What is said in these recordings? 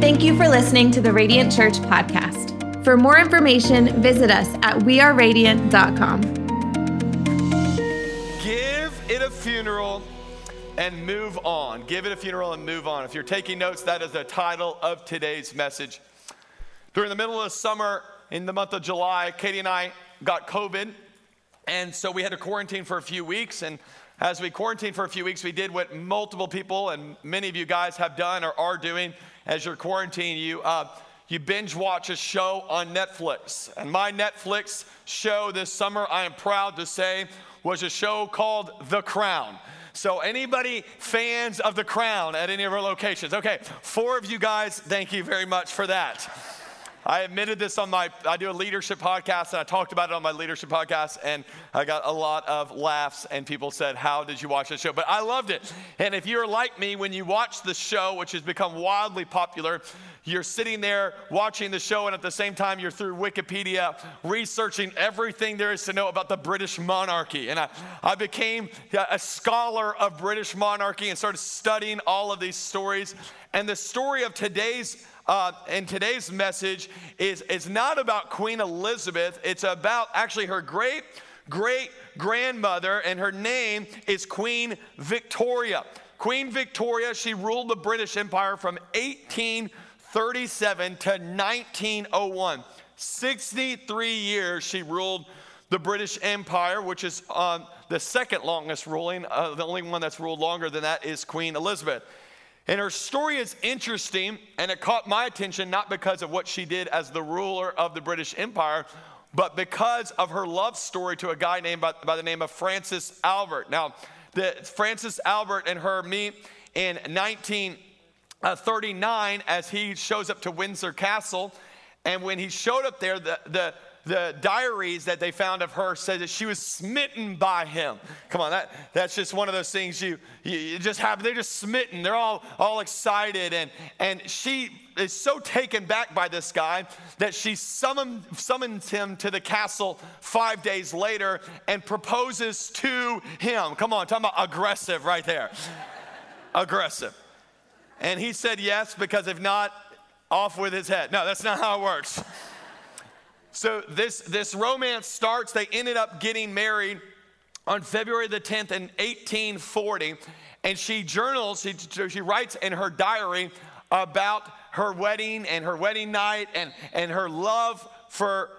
Thank you for listening to the Radiant Church podcast. For more information, visit us at weareradiant.com. Give it a funeral and move on. Give it a funeral and move on. If you're taking notes, that is the title of today's message. During the middle of summer, in the month of July, Katie and I got COVID. And so we had to quarantine for a few weeks. And as we quarantined for a few weeks, we did what multiple people and many of you guys have done or are doing as you're quarantined. You, uh, you binge watch a show on Netflix. And my Netflix show this summer, I am proud to say, was a show called The Crown. So, anybody fans of The Crown at any of our locations? Okay, four of you guys, thank you very much for that. I admitted this on my, I do a leadership podcast, and I talked about it on my leadership podcast, and I got a lot of laughs, and people said, How did you watch the show? But I loved it. And if you're like me, when you watch the show, which has become wildly popular, you're sitting there watching the show, and at the same time, you're through Wikipedia researching everything there is to know about the British monarchy. And I, I became a scholar of British monarchy and started studying all of these stories. And the story of today's uh, in today's message is, is not about Queen Elizabeth, it's about actually her great great grandmother, and her name is Queen Victoria. Queen Victoria, she ruled the British Empire from 1837 to 1901. 63 years she ruled the British Empire, which is um, the second longest ruling. Uh, the only one that's ruled longer than that is Queen Elizabeth. And her story is interesting, and it caught my attention not because of what she did as the ruler of the British Empire, but because of her love story to a guy named by, by the name of Francis Albert. Now, the, Francis Albert and her meet in 1939 as he shows up to Windsor Castle. And when he showed up there, the, the, the diaries that they found of her said that she was smitten by him. Come on, that, that's just one of those things you, you, you just have, they're just smitten. They're all, all excited. And, and she is so taken back by this guy that she summoned, summons him to the castle five days later and proposes to him. Come on, talking about aggressive right there. aggressive. And he said yes, because if not, off with his head. No, that's not how it works. So this, this romance starts, they ended up getting married on February the 10th in 1840. And she journals, she, she writes in her diary about her wedding and her wedding night and, and her love for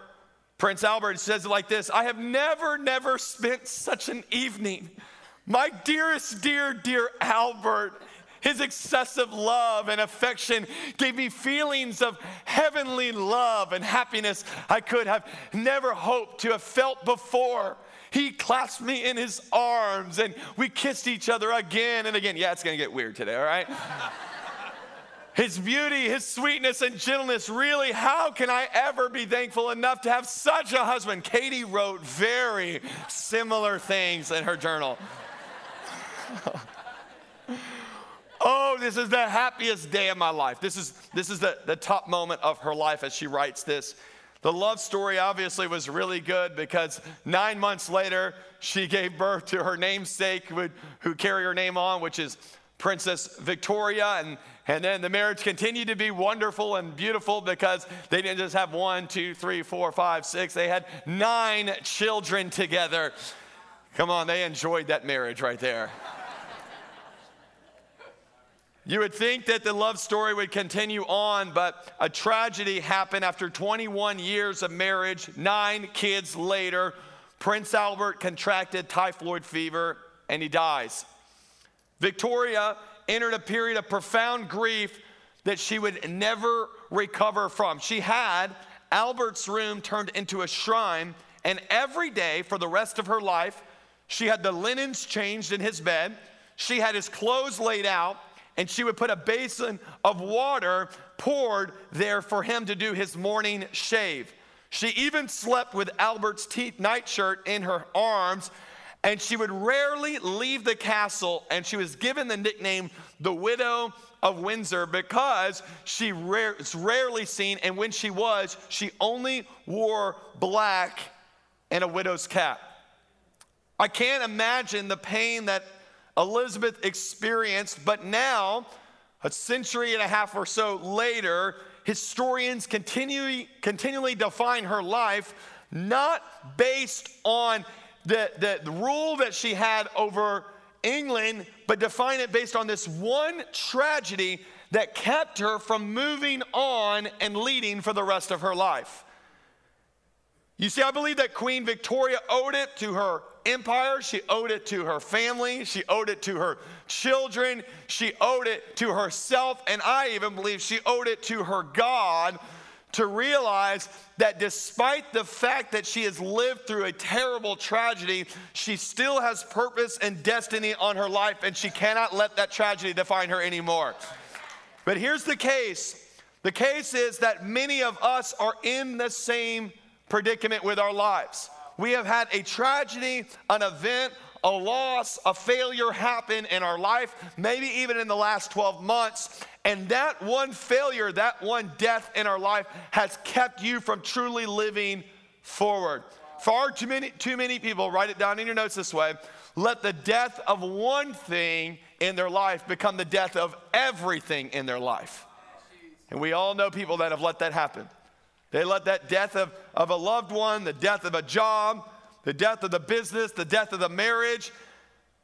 Prince Albert. It says like this I have never, never spent such an evening. My dearest, dear, dear Albert his excessive love and affection gave me feelings of heavenly love and happiness I could have never hoped to have felt before. He clasped me in his arms and we kissed each other again and again. Yeah, it's gonna get weird today, all right? his beauty, his sweetness, and gentleness. Really, how can I ever be thankful enough to have such a husband? Katie wrote very similar things in her journal. Oh, this is the happiest day of my life. This is, this is the, the top moment of her life as she writes this. The love story obviously was really good because nine months later, she gave birth to her namesake who, who carry her name on, which is Princess Victoria. And, and then the marriage continued to be wonderful and beautiful because they didn't just have one, two, three, four, five, six. They had nine children together. Come on, they enjoyed that marriage right there. You would think that the love story would continue on, but a tragedy happened after 21 years of marriage, nine kids later. Prince Albert contracted typhoid fever and he dies. Victoria entered a period of profound grief that she would never recover from. She had Albert's room turned into a shrine, and every day for the rest of her life, she had the linens changed in his bed, she had his clothes laid out and she would put a basin of water poured there for him to do his morning shave. She even slept with Albert's nightshirt in her arms, and she would rarely leave the castle. And she was given the nickname the Widow of Windsor because she rare, is rarely seen, and when she was, she only wore black and a widow's cap. I can't imagine the pain that Elizabeth experienced, but now a century and a half or so later, historians continually, continually define her life not based on the, the, the rule that she had over England, but define it based on this one tragedy that kept her from moving on and leading for the rest of her life. You see, I believe that Queen Victoria owed it to her empire, she owed it to her family, she owed it to her children, she owed it to herself, and I even believe she owed it to her God to realize that despite the fact that she has lived through a terrible tragedy, she still has purpose and destiny on her life, and she cannot let that tragedy define her anymore. But here's the case. The case is that many of us are in the same predicament with our lives. We have had a tragedy, an event, a loss, a failure happen in our life, maybe even in the last 12 months. And that one failure, that one death in our life has kept you from truly living forward. Far too many, too many people, write it down in your notes this way let the death of one thing in their life become the death of everything in their life. And we all know people that have let that happen. They let that death of, of a loved one, the death of a job, the death of the business, the death of the marriage,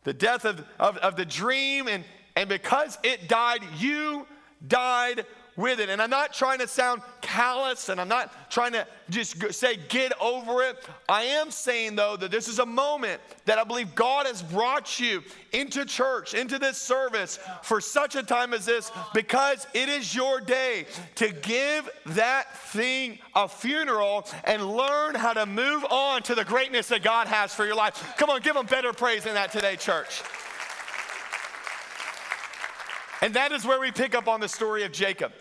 the death of, of, of the dream. And, and because it died, you died with it. And I'm not trying to sound callous and I'm not trying to just say get over it. I am saying, though, that this is a moment that I believe God has brought you into church, into this service for such a time as this, because it is your day to give that thing a funeral and learn how to move on to the greatness that God has for your life. Come on, give them better praise than that today, church. And that is where we pick up on the story of Jacob.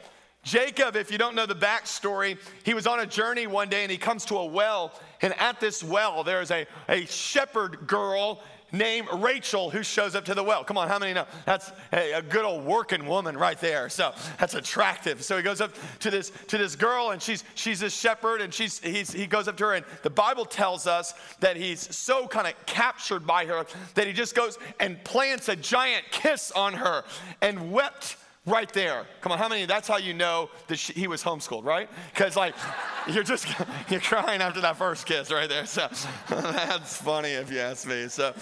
Jacob, if you don't know the backstory, he was on a journey one day and he comes to a well. And at this well, there is a, a shepherd girl named Rachel who shows up to the well. Come on, how many know? That's a, a, good old working woman right there. So that's attractive. So he goes up to this to this girl, and she's she's a shepherd, and she's he's, he goes up to her, and the Bible tells us that he's so kind of captured by her that he just goes and plants a giant kiss on her and wept right there. Come on, how many? That's how you know that she, he was homeschooled, right? Because like you're just you're crying after that first kiss right there. So that's funny if you ask me. So.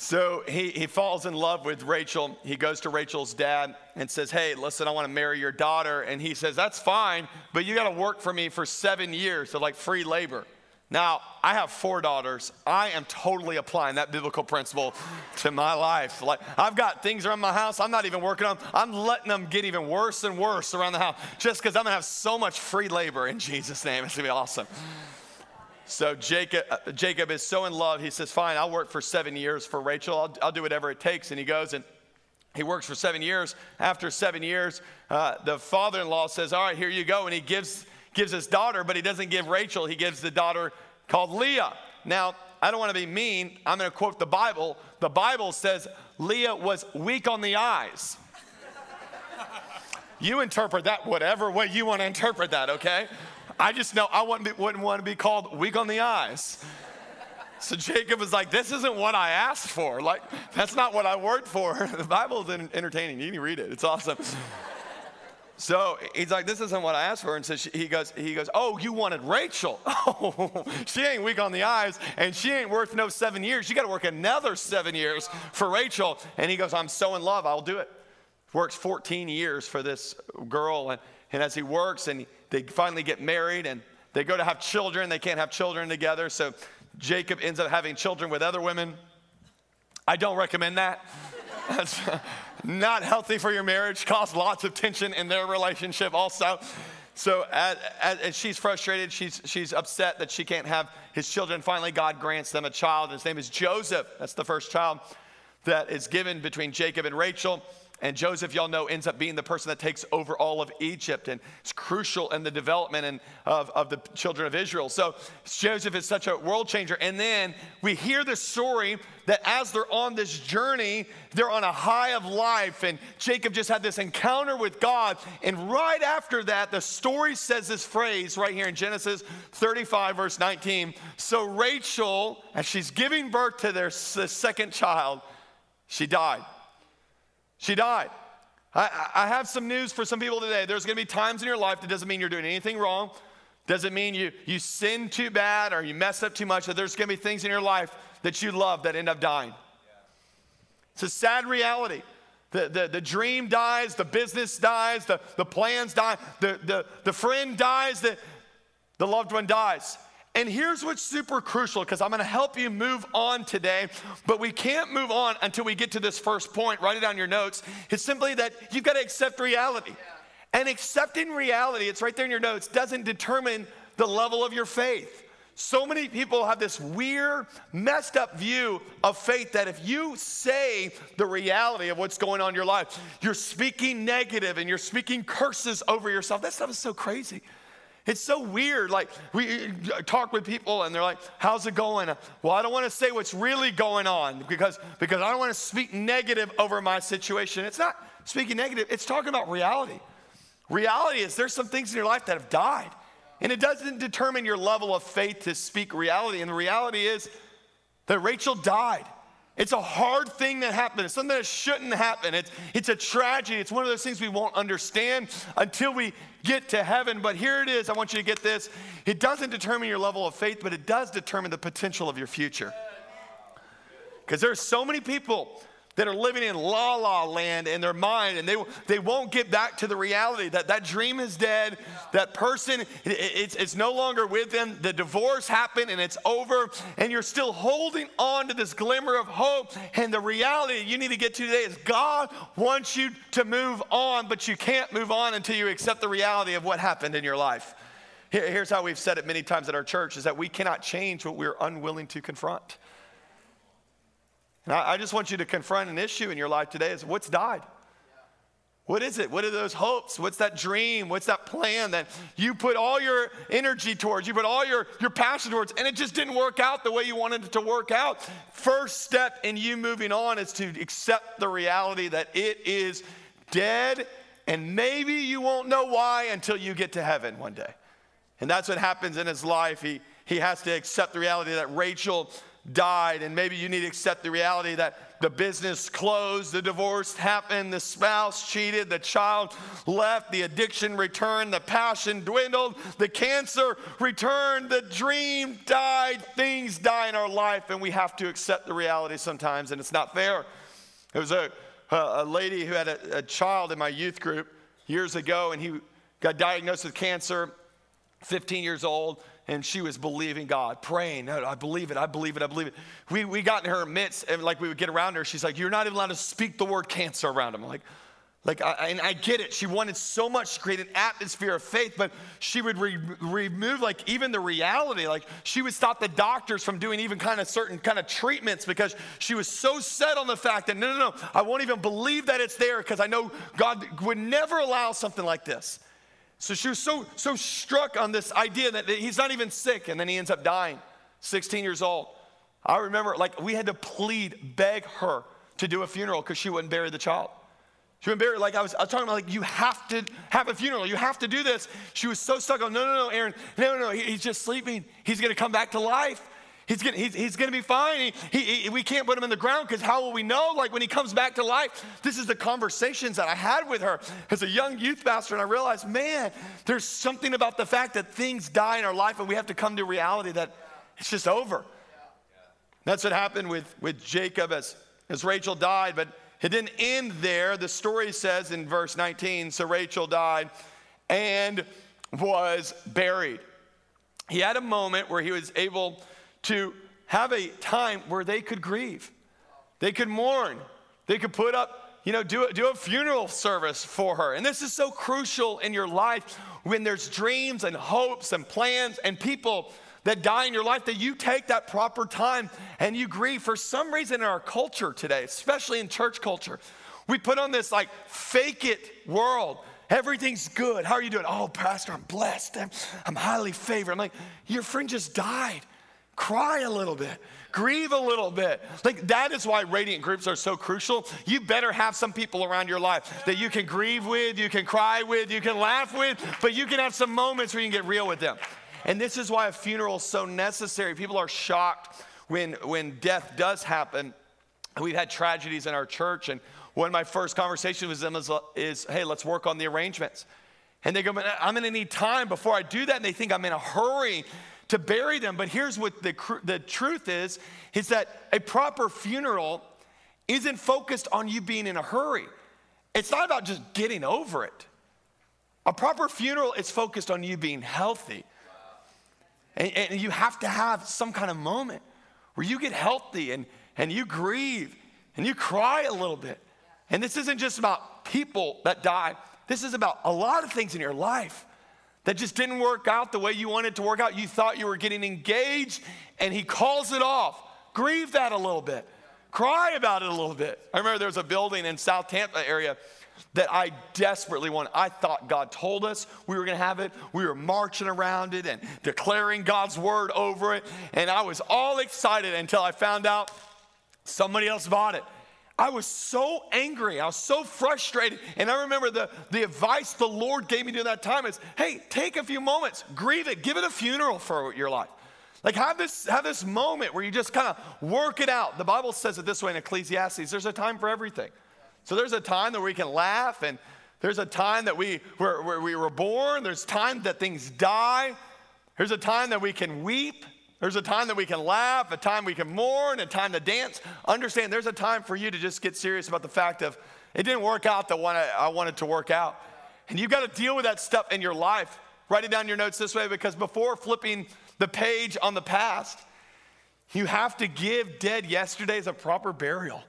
So he, he falls in love with Rachel. He goes to Rachel's dad and says, Hey, listen, I want to marry your daughter. And he says, That's fine, but you got to work for me for seven years of like free labor. Now, I have four daughters. I am totally applying that biblical principle to my life. Like, I've got things around my house I'm not even working on. I'm letting them get even worse and worse around the house just because I'm gonna have so much free labor in Jesus' name. It's gonna be awesome. So Jacob, uh, Jacob is so in love. He says, "Fine, I'll work for seven years for Rachel. I'll, I'll do whatever it takes." And he goes and he works for seven years. After seven years, uh, the father-in-law says, "All right, here you go," and he gives gives his daughter, but he doesn't give Rachel. He gives the daughter called Leah. Now, I don't want to be mean. I'm going to quote the Bible. The Bible says Leah was weak on the eyes. you interpret that whatever way you want to interpret that, okay? I just know I wouldn't, be, wouldn't want to be called weak on the eyes. So Jacob was like, This isn't what I asked for. Like, that's not what I worked for. The Bible is entertaining. You can read it, it's awesome. So he's like, this isn't what I asked for. And so she, he goes, he goes, oh, you wanted Rachel. Oh, she ain't weak on the eyes and she ain't worth no seven years. You got to work another seven years for Rachel. And he goes, I'm so in love. I'll do it. Works 14 years for this girl. And, and as he works and they finally get married and they go to have children, they can't have children together. So Jacob ends up having children with other women. I don't recommend that. That's not healthy for your marriage, caused lots of tension in their relationship also. So as, as, she's frustrated, she's, she's upset that she can't have his children. Finally, God grants them a child. His name is Joseph. That's the first child that is given between Jacob and Rachel. And Joseph, y'all know, ends up being the person that takes over all of Egypt and it's crucial in the development and of, of the children of Israel. So Joseph is such a world changer. And then we hear the story that as they're on this journey, they're on a high of life. And Jacob just had this encounter with God. And right after that, the story says this phrase right here in Genesis 35, verse 19. So Rachel, as she's giving birth to their the second child, she died. She died. I, I have some news for some people today. There's gonna be times in your life that doesn't mean you're doing anything wrong, doesn't mean you, you sin too bad or you mess up too much, that there's gonna be things in your life that you love that end up dying. It's a sad reality. The, the, the dream dies, the business dies, the, the plans die, the, the, the friend dies, the, the loved one dies. And here's what's super crucial because I'm going to help you move on today, but we can't move on until we get to this first point. Write it down your notes. It's simply that you've got to accept reality. And accepting reality, it's right there in your notes, doesn't determine the level of your faith. So many people have this weird, messed up view of faith that if you say the reality of what's going on in your life, you're speaking negative and you're speaking curses over yourself. That stuff is so crazy. It's so weird. Like, we uh, talk with people and they're like, How's it going? Well, I don't want to say what's really going on because, because I don't want to speak negative over my situation. It's not speaking negative, it's talking about reality. Reality is there's some things in your life that have died. And it doesn't determine your level of faith to speak reality. And the reality is that Rachel died. It's a hard thing that happened. It's something that shouldn't happen. It's, it's a tragedy. It's one of those things we won't understand until we get to heaven. But here it is. I want you to get this. It doesn't determine your level of faith, but it does determine the potential of your future. Because there are so many people that are living in la la land in their mind and they, they won't get back to the reality that that dream is dead that person it's, it's no longer with them the divorce happened and it's over and you're still holding on to this glimmer of hope and the reality you need to get to today is god wants you to move on but you can't move on until you accept the reality of what happened in your life. Here's how we've said it many times at our church is that we cannot change what we're unwilling to confront I, I just want you to confront an issue in your life today is what's died? What is it? What are those hopes? What's that dream? What's that plan that you put all your energy towards, you put all your, your passion towards, and it just didn't work out the way you wanted it to work out? First step in you moving on is to accept the reality that it is dead, and maybe you won't know why until you get to heaven one day. And that's what happens in his life. He, he has to accept the reality that Rachel died, and maybe you need to accept the reality that the business closed, the divorce happened, the spouse cheated, the child left, the addiction returned, the passion dwindled, the cancer returned, the dream died, things die in our life, and we have to accept the reality sometimes, and it's not fair. There was a, a lady who had a, a child in my youth group years ago, and he got diagnosed with cancer, 15 years old and she was believing God, praying. I believe it, I believe it, I believe it. We, we got in her midst, and like we would get around her, she's like, You're not even allowed to speak the word cancer around him. I'm like, like, I, and I get it. She wanted so much to create an atmosphere of faith, but she would re- remove, like, even the reality. Like, she would stop the doctors from doing even kind of certain kind of treatments because she was so set on the fact that no, no, no, I won't even believe that it's there because I know God would never allow something like this. So she was so, so struck on this idea that he's not even sick, and then he ends up dying, 16 years old. I remember, like, we had to plead, beg her to do a funeral because she wouldn't bury the child. She wouldn't bury, like, I was, I was talking about, like, you have to have a funeral. You have to do this. She was so stuck on, no, no, no, Aaron, no, no, no, he's just sleeping. He's going to come back to life. He's gonna, he's, he's gonna be fine. He, he, we can't put him in the ground because how will we know? Like when he comes back to life, this is the conversations that I had with her as a young youth pastor. And I realized, man, there's something about the fact that things die in our life and we have to come to reality that it's just over. That's what happened with, with Jacob as, as Rachel died, but it didn't end there. The story says in verse 19 so Rachel died and was buried. He had a moment where he was able to have a time where they could grieve, they could mourn, they could put up, you know, do a, do a funeral service for her. And this is so crucial in your life when there's dreams and hopes and plans and people that die in your life that you take that proper time and you grieve. For some reason in our culture today, especially in church culture, we put on this like fake it world. Everything's good. How are you doing? Oh, Pastor, I'm blessed. I'm, I'm highly favored. I'm like, your friend just died cry a little bit, grieve a little bit. Like that is why radiant groups are so crucial. You better have some people around your life that you can grieve with, you can cry with, you can laugh with, but you can have some moments where you can get real with them. And this is why a funeral is so necessary. People are shocked when when death does happen. We've had tragedies in our church and one of my first conversations with them is, is hey, let's work on the arrangements. And they go, I'm gonna need time before I do that. And they think I'm in a hurry to bury them. But here's what the, the truth is, is that a proper funeral isn't focused on you being in a hurry. It's not about just getting over it. A proper funeral is focused on you being healthy. And, and, you have to have some kind of moment where you get healthy and, and you grieve and you cry a little bit. And this isn't just about people that die, this is about a lot of things in your life that just didn't work out the way you wanted to work out. You thought you were getting engaged, and he calls it off. Grieve that a little bit, cry about it a little bit. I remember there was a building in South Tampa area that I desperately wanted. I thought God told us we were going to have it. We were marching around it and declaring God's word over it. And I was all excited until I found out somebody else bought it. I was so angry. I was so frustrated. And I remember the, the advice the Lord gave me during that time is hey, take a few moments, grieve it, give it a funeral for your life. Like have this, have this moment where you just kind of work it out. The Bible says it this way in Ecclesiastes there's a time for everything. So there's a time that we can laugh, and there's a time that we, where, where we were born, there's time that things die, there's a time that we can weep. There's a time that we can laugh, a time we can mourn, a time to dance. Understand, there's a time for you to just get serious about the fact of it didn't work out the one I, I wanted to work out. And you've got to deal with that stuff in your life. Write it down your notes this way because before flipping the page on the past, you have to give dead yesterdays a proper burial.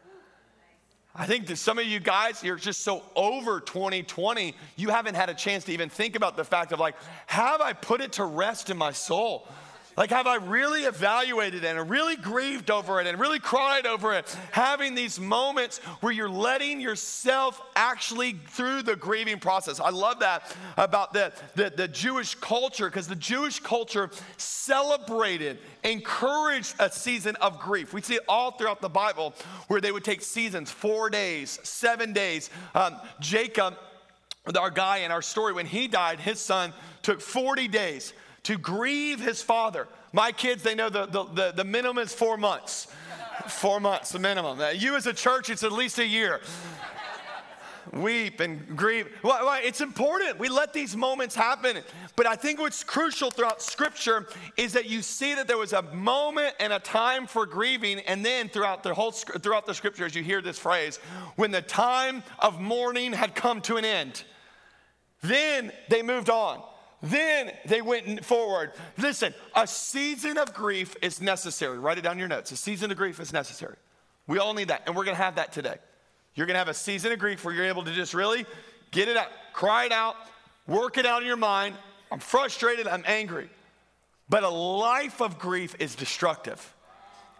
I think that some of you guys, you're just so over 2020, you haven't had a chance to even think about the fact of like, have I put it to rest in my soul? Like, have I really evaluated it and really grieved over it and really cried over it? Having these moments where you're letting yourself actually through the grieving process. I love that about the, the, the Jewish culture because the Jewish culture celebrated, encouraged a season of grief. We see it all throughout the Bible where they would take seasons, four days, seven days. Um, Jacob, our guy in our story, when he died, his son took 40 days to grieve his father. My kids, they know the, the, the, the minimum is four months. four months, the minimum. You as a church, it's at least a year. Weep and grieve. Well, it's important. We let these moments happen. But I think what's crucial throughout Scripture is that you see that there was a moment and a time for grieving, and then throughout the whole throughout the Scriptures, you hear this phrase: when the time of mourning had come to an end, then they moved on. Then they went forward. Listen, a season of grief is necessary. Write it down in your notes. A season of grief is necessary. We all need that, and we're gonna have that today. You're gonna have a season of grief where you're able to just really get it out, cry it out, work it out in your mind. I'm frustrated, I'm angry. But a life of grief is destructive.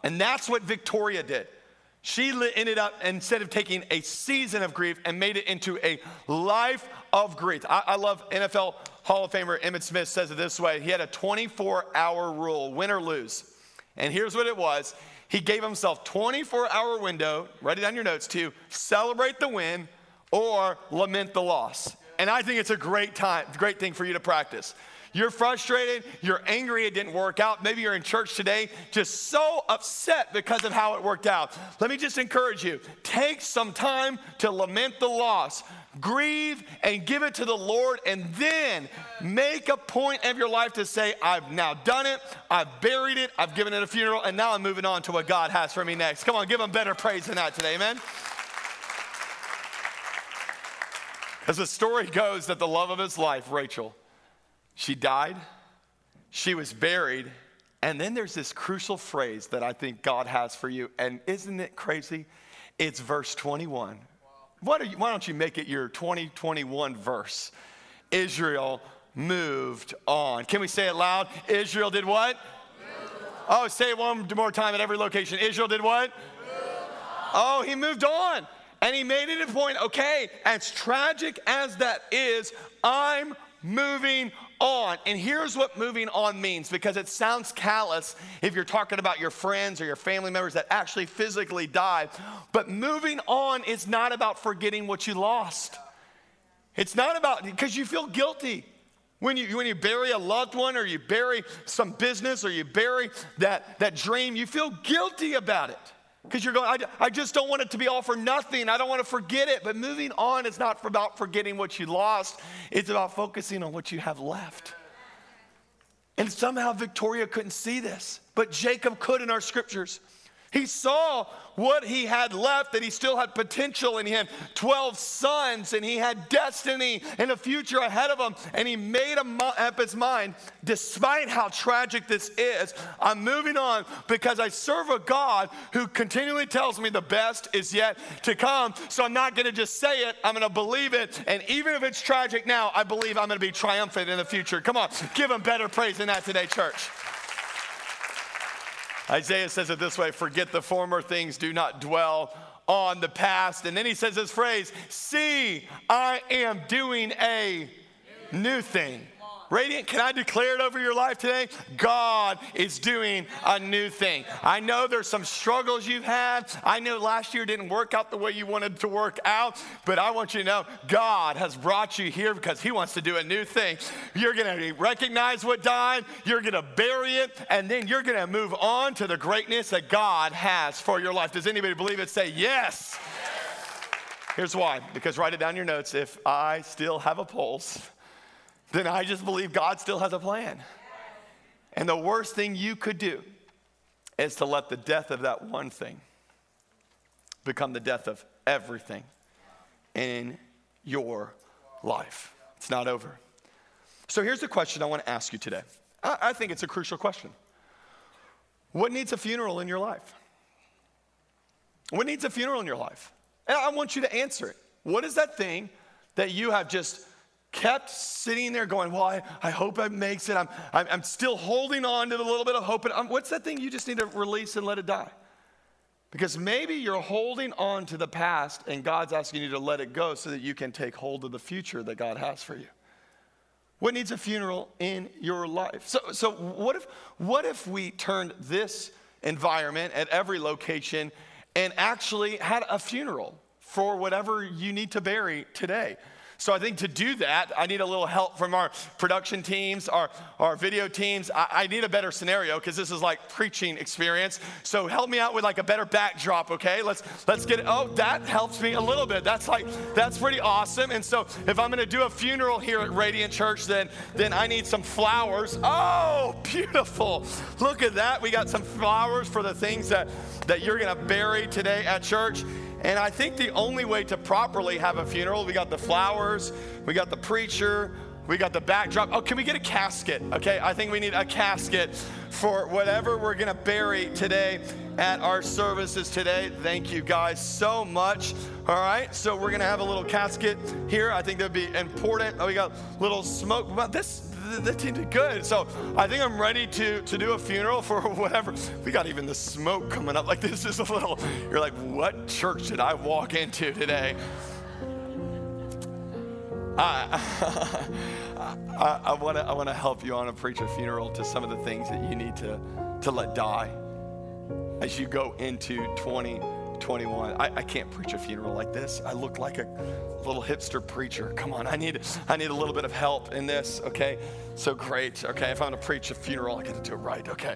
And that's what Victoria did. She ended up, instead of taking a season of grief and made it into a life of grief. I, I love NFL Hall of Famer Emmitt Smith says it this way he had a 24 hour rule, win or lose. And here's what it was he gave himself 24 hour window, write it down your notes, to celebrate the win or lament the loss. And I think it's a great time, great thing for you to practice. You're frustrated, you're angry it didn't work out. Maybe you're in church today just so upset because of how it worked out. Let me just encourage you take some time to lament the loss grieve and give it to the Lord, and then make a point of your life to say, I've now done it, I've buried it, I've given it a funeral, and now I'm moving on to what God has for me next. Come on, give him better praise than that today, amen? As the story goes, that the love of his life, Rachel, she died, she was buried, and then there's this crucial phrase that I think God has for you. And isn't it crazy? It's verse 21. Why, you, why don't you make it your 2021 verse? Israel moved on. Can we say it loud? Israel did what? Oh, say it one more time at every location. Israel did what? Oh, he moved on. And he made it a point okay, as tragic as that is, I'm moving on. And here's what moving on means because it sounds callous if you're talking about your friends or your family members that actually physically died. But moving on is not about forgetting what you lost. It's not about, because you feel guilty. When you, when you bury a loved one or you bury some business or you bury that, that dream, you feel guilty about it. Because you're going, I, I just don't want it to be all for nothing. I don't want to forget it. But moving on is not about forgetting what you lost, it's about focusing on what you have left. And somehow Victoria couldn't see this, but Jacob could in our scriptures. He saw what he had left, that he still had potential, and he had 12 sons, and he had destiny and a future ahead of him. And he made up his mind, despite how tragic this is, I'm moving on because I serve a God who continually tells me the best is yet to come. So I'm not gonna just say it, I'm gonna believe it. And even if it's tragic now, I believe I'm gonna be triumphant in the future. Come on, give him better praise than that today, church. Isaiah says it this way forget the former things, do not dwell on the past. And then he says this phrase See, I am doing a new thing. Radiant, can I declare it over your life today? God is doing a new thing. I know there's some struggles you've had. I know last year didn't work out the way you wanted to work out, but I want you to know God has brought you here because He wants to do a new thing. You're going to recognize what died, you're going to bury it, and then you're going to move on to the greatness that God has for your life. Does anybody believe it? Say yes. Here's why because write it down in your notes. If I still have a pulse, then I just believe God still has a plan. And the worst thing you could do is to let the death of that one thing become the death of everything in your life. It's not over. So here's the question I want to ask you today. I, I think it's a crucial question. What needs a funeral in your life? What needs a funeral in your life? And I want you to answer it. What is that thing that you have just kept sitting there going, Well, I, I hope it makes it. I'm, I'm, I'm, still holding on to the little bit of hope. And um, what's that thing you just need to release and let it die? Because maybe you're holding on to the past and God's asking you to let it go so that you can take hold of the future that God has for you. What needs a funeral in your life? So, so what, if, what if we turned this environment at every location and actually had a funeral for whatever you need to bury today? So I think to do that, I need a little help from our production teams, our, our video teams. I, I need a better scenario because this is like preaching experience. So help me out with like a better backdrop, okay? Let's let's get. Oh, that helps me a little bit. That's like that's pretty awesome. And so if I'm gonna do a funeral here at Radiant Church, then then I need some flowers. Oh, beautiful. Look at that. We got some flowers for the things that that you're gonna bury today at church. And I think the only way to properly have a funeral, we got the flowers, we got the preacher, we got the backdrop. Oh, can we get a casket? Okay, I think we need a casket for whatever we're gonna bury today at our services today. Thank you guys so much. All right, so we're gonna have a little casket here. I think that'd be important. Oh, we got little smoke. But this the team did good. So I think I'm ready to, to do a funeral for whatever. We got even the smoke coming up. Like this is a little, you're like, what church did I walk into today? I, I, want to I wanna help you on a preacher funeral to some of the things that you need to, to let die as you go into 2021. I, I can't preach a funeral like this. I look like a little hipster preacher. Come on, I need, I need a little bit of help in this, okay? So great, okay? If I'm gonna preach a funeral, I gotta do it right, okay?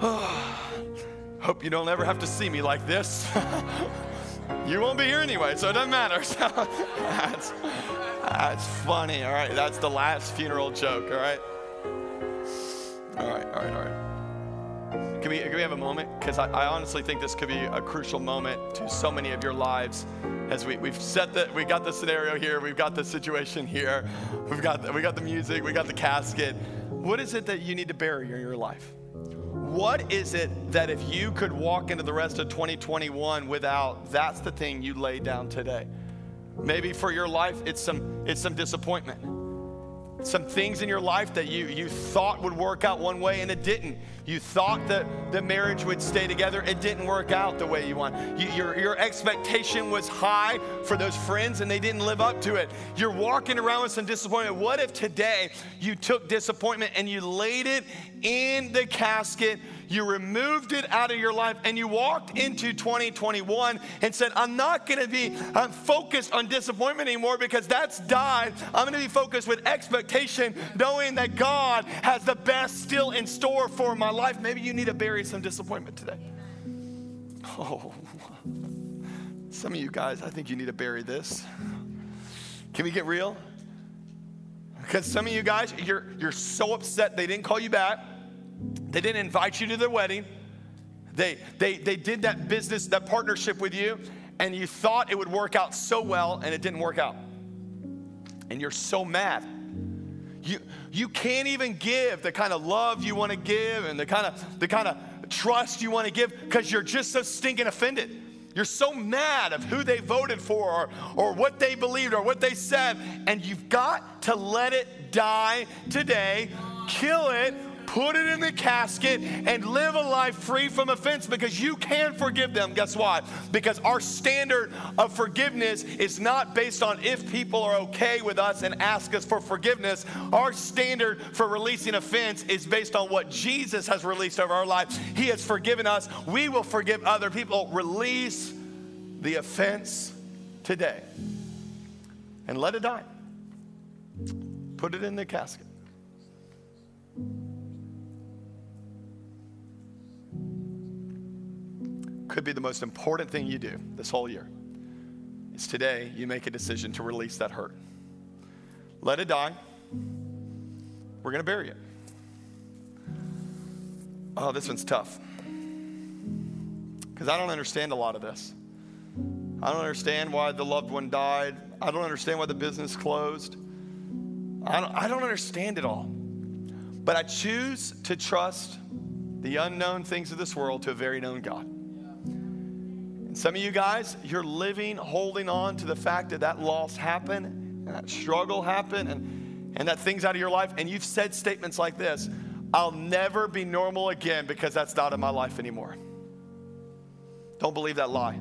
Hope you don't ever have to see me like this. you won't be here anyway, so it doesn't matter. that's, that's funny, all right? That's the last funeral joke, all right? All right, all right, all right. Can we, can we have a moment? Because I, I, honestly think this could be a crucial moment to so many of your lives as we, we've set the, we got the scenario here, we've got the situation here, we've got, the, we got the music, we got the casket. What is it that you need to bury in your life? What is it that if you could walk into the rest of 2021 without, that's the thing you lay down today? Maybe for your life, it's some, it's some disappointment some things in your life that you, you thought would work out one way and it didn't. You thought that the marriage would stay together, it didn't work out the way you want. You, your, your expectation was high for those friends and they didn't live up to it. You're walking around with some disappointment. What if today you took disappointment and you laid it in the casket you removed it out of your life, and you walked into 2021 and said, I'm not gonna be I'm focused on disappointment anymore because that's died. I'm gonna be focused with expectation, knowing that God has the best still in store for my life. Maybe you need to bury some disappointment today. Oh, some of you guys, I think you need to bury this. Can we get real? Because some of you guys, you're, you're so upset they didn't call you back. They didn't invite you to their wedding. They, they, they did that business, that partnership with you, and you thought it would work out so well, and it didn't work out. And you're so mad. You, you can't even give the kind of love you want to give and the kind of, the kind of trust you want to give because you're just so stinking offended. You're so mad of who they voted for or, or what they believed or what they said, and you've got to let it die today, kill it, put it in the casket, and live a life free from offense because you can forgive them. Guess why? Because our standard of forgiveness is not based on if people are okay with us and ask us for forgiveness. Our standard for releasing offense is based on what Jesus has released over our life. He has forgiven us. We will forgive other people. Release the offense today and let it die. Put it in the casket. Could be the most important thing you do this whole year. Is today you make a decision to release that hurt. Let it die. We're going to bury it. Oh, this one's tough. Because I don't understand a lot of this. I don't understand why the loved one died. I don't understand why the business closed. I don't, I don't understand it all. But I choose to trust the unknown things of this world to a very known God. Some of you guys, you're living holding on to the fact that that loss happened, and that struggle happened, and, and that things out of your life. And you've said statements like this I'll never be normal again because that's not in my life anymore. Don't believe that lie.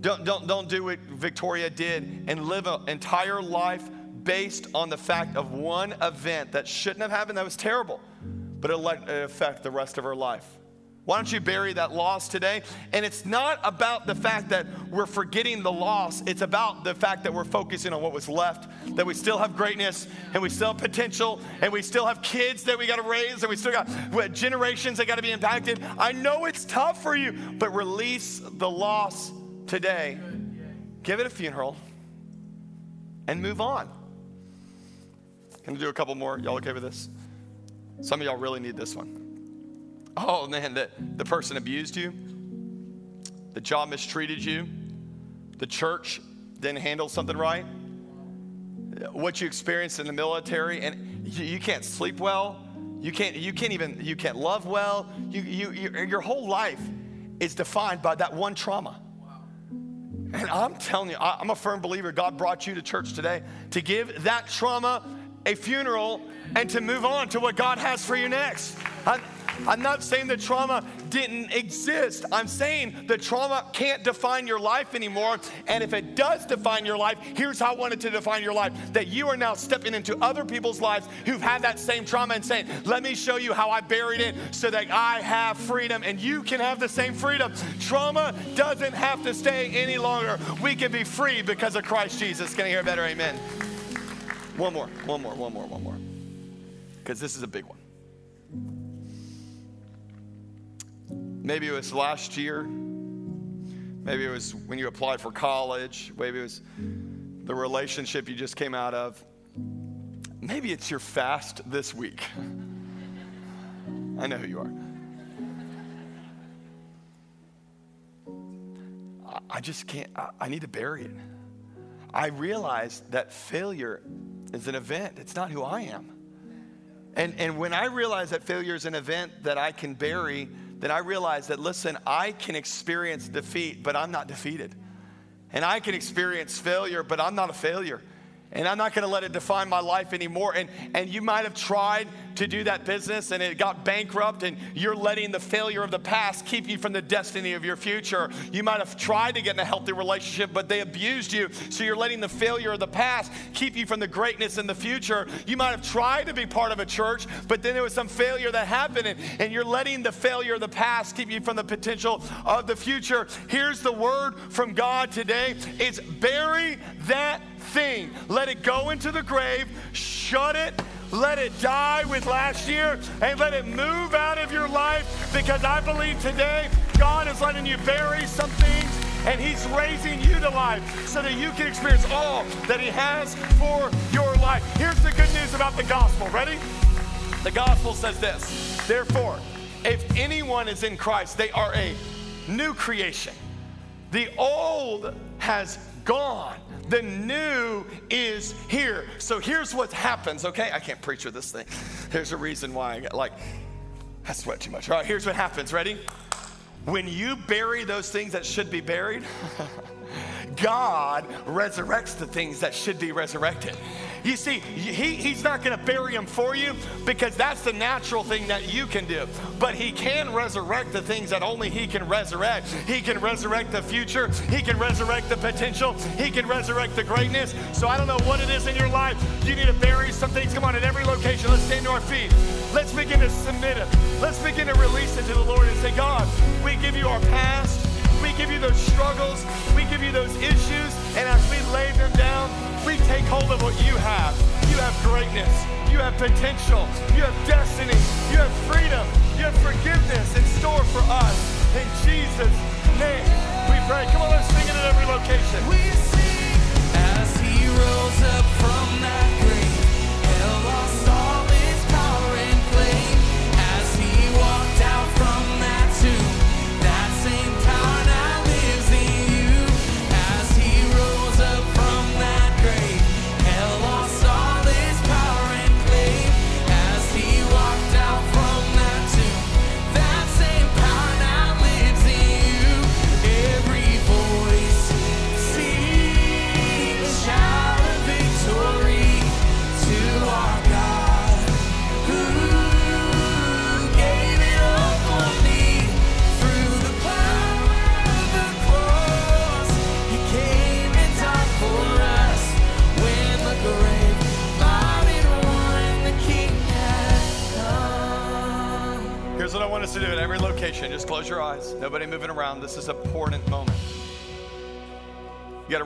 Don't, don't, don't do what Victoria did and live an entire life based on the fact of one event that shouldn't have happened that was terrible, but it'll affect the rest of her life. Why don't you bury that loss today? And it's not about the fact that we're forgetting the loss. It's about the fact that we're focusing on what was left, that we still have greatness and we still have potential and we still have kids that we got to raise and we still got generations that got to be impacted. I know it's tough for you, but release the loss today. Give it a funeral and move on. Can I do a couple more? Y'all okay with this? Some of y'all really need this one. Oh man, the, the person abused you, the job mistreated you, the church didn't handle something right, what you experienced in the military, and you, you can't sleep well, you can't, you can't even, you can't love well, you, you, you, your whole life is defined by that one trauma. And I'm telling you, I'm a firm believer God brought you to church today to give that trauma a funeral and to move on to what God has for you next. I, I'm not saying the trauma didn't exist. I'm saying the trauma can't define your life anymore. And if it does define your life, here's how I want it to define your life that you are now stepping into other people's lives who've had that same trauma and saying, Let me show you how I buried it so that I have freedom and you can have the same freedom. Trauma doesn't have to stay any longer. We can be free because of Christ Jesus. Can I hear better amen? One more, one more, one more, one more. Because this is a big one. Maybe it was last year. Maybe it was when you applied for college. Maybe it was the relationship you just came out of. Maybe it's your fast this week. I know who you are. I just can't, I need to bury it. I realize that failure is an event, it's not who I am. And, and when I realize that failure is an event that I can bury, then I realized that, listen, I can experience defeat, but I'm not defeated. And I can experience failure, but I'm not a failure and I'm not going to let it define my life anymore. And, and you might have tried to do that business and it got bankrupt, and you're letting the failure of the past keep you from the destiny of your future. You might have tried to get in a healthy relationship, but they abused you, so you're letting the failure of the past keep you from the greatness in the future. You might have tried to be part of a church, but then there was some failure that happened, and, and you're letting the failure of the past keep you from the potential of the future. Here's the word from God today it's bury that thing. Let it go into the grave, shut it, let it die with last year, and let it move out of your life because I believe today God is letting you bury some things and He's raising you to life so that you can experience all that He has for your life. Here's the good news about the gospel. Ready? The gospel says this Therefore, if anyone is in Christ, they are a new creation. The old has gone. The new is here. So here's what happens, okay? I can't preach with this thing. There's a reason why I get like, I sweat too much. All right, here's what happens. Ready? When you bury those things that should be buried, God resurrects the things that should be resurrected. You see, he, he's not going to bury them for you because that's the natural thing that you can do. But he can resurrect the things that only he can resurrect. He can resurrect the future, he can resurrect the potential, he can resurrect the greatness. So I don't know what it is in your life. You need to bury some things. Come on, at every location, let's stand to our feet. Let's begin to submit it. Let's begin to release it to the Lord and say, God, we give you our past. Give you those struggles. We give you those issues. And as we lay them down, we take hold of what you have. You have greatness. You have potential. You have destiny. You have freedom. You have forgiveness in store for us. In Jesus' name, we pray. Come on, let's sing it at every location. We sing as he rose up from that grave.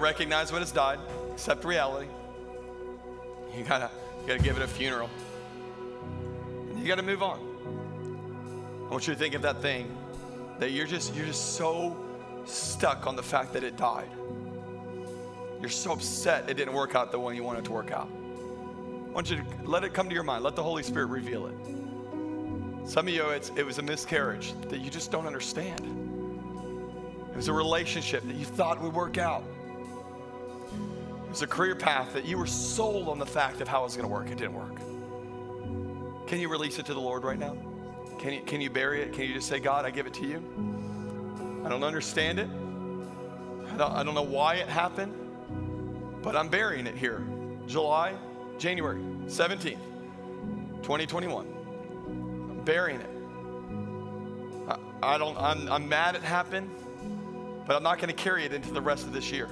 Recognize when it's died, accept reality. You gotta, you gotta give it a funeral. You gotta move on. I want you to think of that thing that you're just you're just so stuck on the fact that it died. You're so upset it didn't work out the way you wanted to work out. I want you to let it come to your mind. Let the Holy Spirit reveal it. Some of you, it's, it was a miscarriage that you just don't understand. It was a relationship that you thought would work out. It was a career path that you were sold on the fact of how it was going to work. It didn't work. Can you release it to the Lord right now? Can you, can you bury it? Can you just say, God, I give it to you? I don't understand it. I don't, I don't know why it happened, but I'm burying it here. July, January 17th, 2021 I'm burying it. I, I don't, I'm, I'm mad it happened, but I'm not going to carry it into the rest of this year.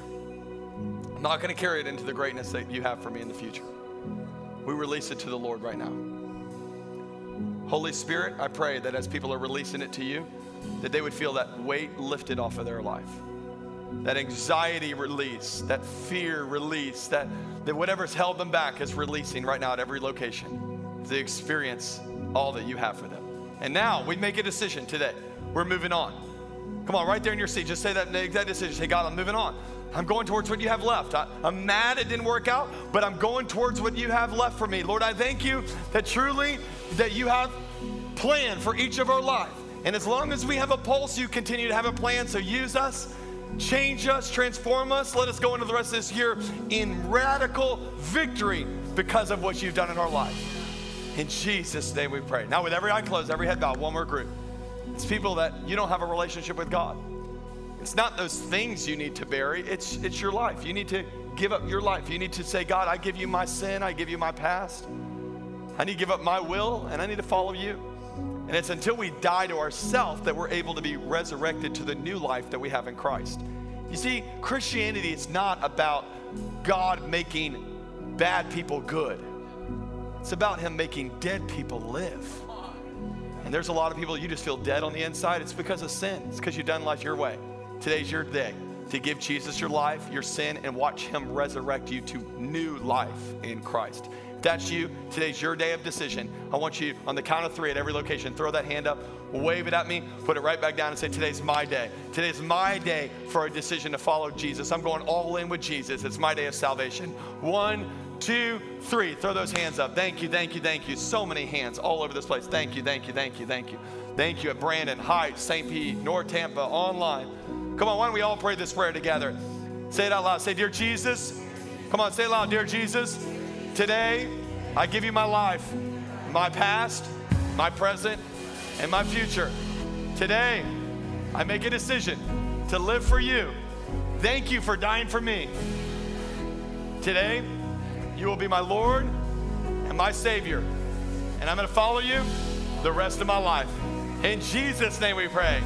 I'm not going to carry it into the greatness that you have for me in the future. We release it to the Lord right now. Holy Spirit, I pray that as people are releasing it to you, that they would feel that weight lifted off of their life. That anxiety release, that fear release, that, that whatever's held them back is releasing right now at every location. They experience all that you have for them. And now we make a decision today. We're moving on. Come on, right there in your seat, just say that exact decision. Say, God, I'm moving on. I'm going towards what you have left. I, am mad it didn't work out, but I'm going towards what you have left for me. Lord, I thank you that truly that you have plan for each of our life. And as long as we have a pulse, you continue to have a plan. So use us, change us, transform us. Let us go into the rest of this year in radical victory because of what you've done in our life. In Jesus' name we pray. Now, with every eye closed, every head bowed, one more group. It's people that you don't have a relationship with God. It's not those things you need to bury, it's, it's your life. You need to give up your life. You need to say, God, I give you my sin, I give you my past. I need to give up my will, and I need to follow you. And it's until we die to ourselves that we're able to be resurrected to the new life that we have in Christ. You see, Christianity is not about God making bad people good. It's about him making dead people live. And there's a lot of people you just feel dead on the inside. It's because of sin. It's because you've done life your way. Today's your day to give Jesus your life, your sin, and watch him resurrect you to new life in Christ. If that's you, today's your day of decision. I want you on the count of three at every location, throw that hand up. wave it at me, put it right back down, and say, Today's my day. Today's my day for a decision to follow Jesus. I'm going all in with Jesus. It's my day of salvation. One, two, three. Throw those hands up. Thank you, thank you, thank you. So many hands all over this place. Thank you, thank you, thank you, thank you. Thank you at Brandon, Heights, St. Pete, North Tampa, online. Come on, why don't we all pray this prayer together? Say it out loud. Say, Dear Jesus, come on, say it loud. Dear Jesus, today I give you my life, my past, my present, and my future. Today I make a decision to live for you. Thank you for dying for me. Today, you will be my Lord and my Savior. And I'm going to follow you the rest of my life. In Jesus' name we pray.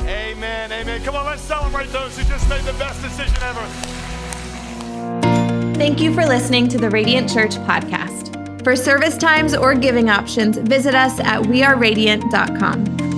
Amen. Amen. Come on, let's celebrate those who just made the best decision ever. Thank you for listening to the Radiant Church podcast. For service times or giving options, visit us at weareradiant.com.